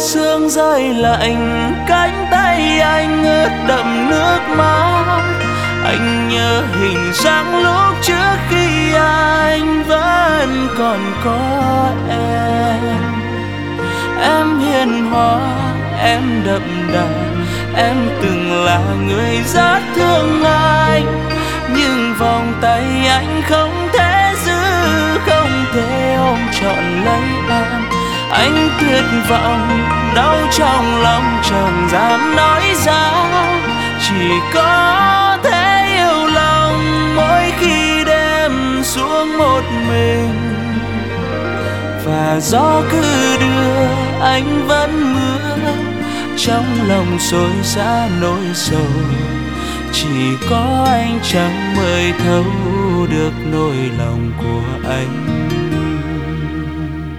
sương rơi lạnh, cánh tay anh ướt đậm nước mắt. Anh nhớ hình dáng lúc trước khi anh vẫn còn có em. Em hiền hòa, em đậm đà, em từng là người rất thương anh. Nhưng vòng tay anh không thể giữ, không thể ôm trọn lấy em anh tuyệt vọng, đau trong lòng chẳng dám nói ra. Chỉ có thể yêu lòng mỗi khi đêm xuống một mình. Và gió cứ đưa, anh vẫn mưa. Trong lòng xối xả nỗi sầu, chỉ có anh chẳng mới thấu được nỗi lòng của anh.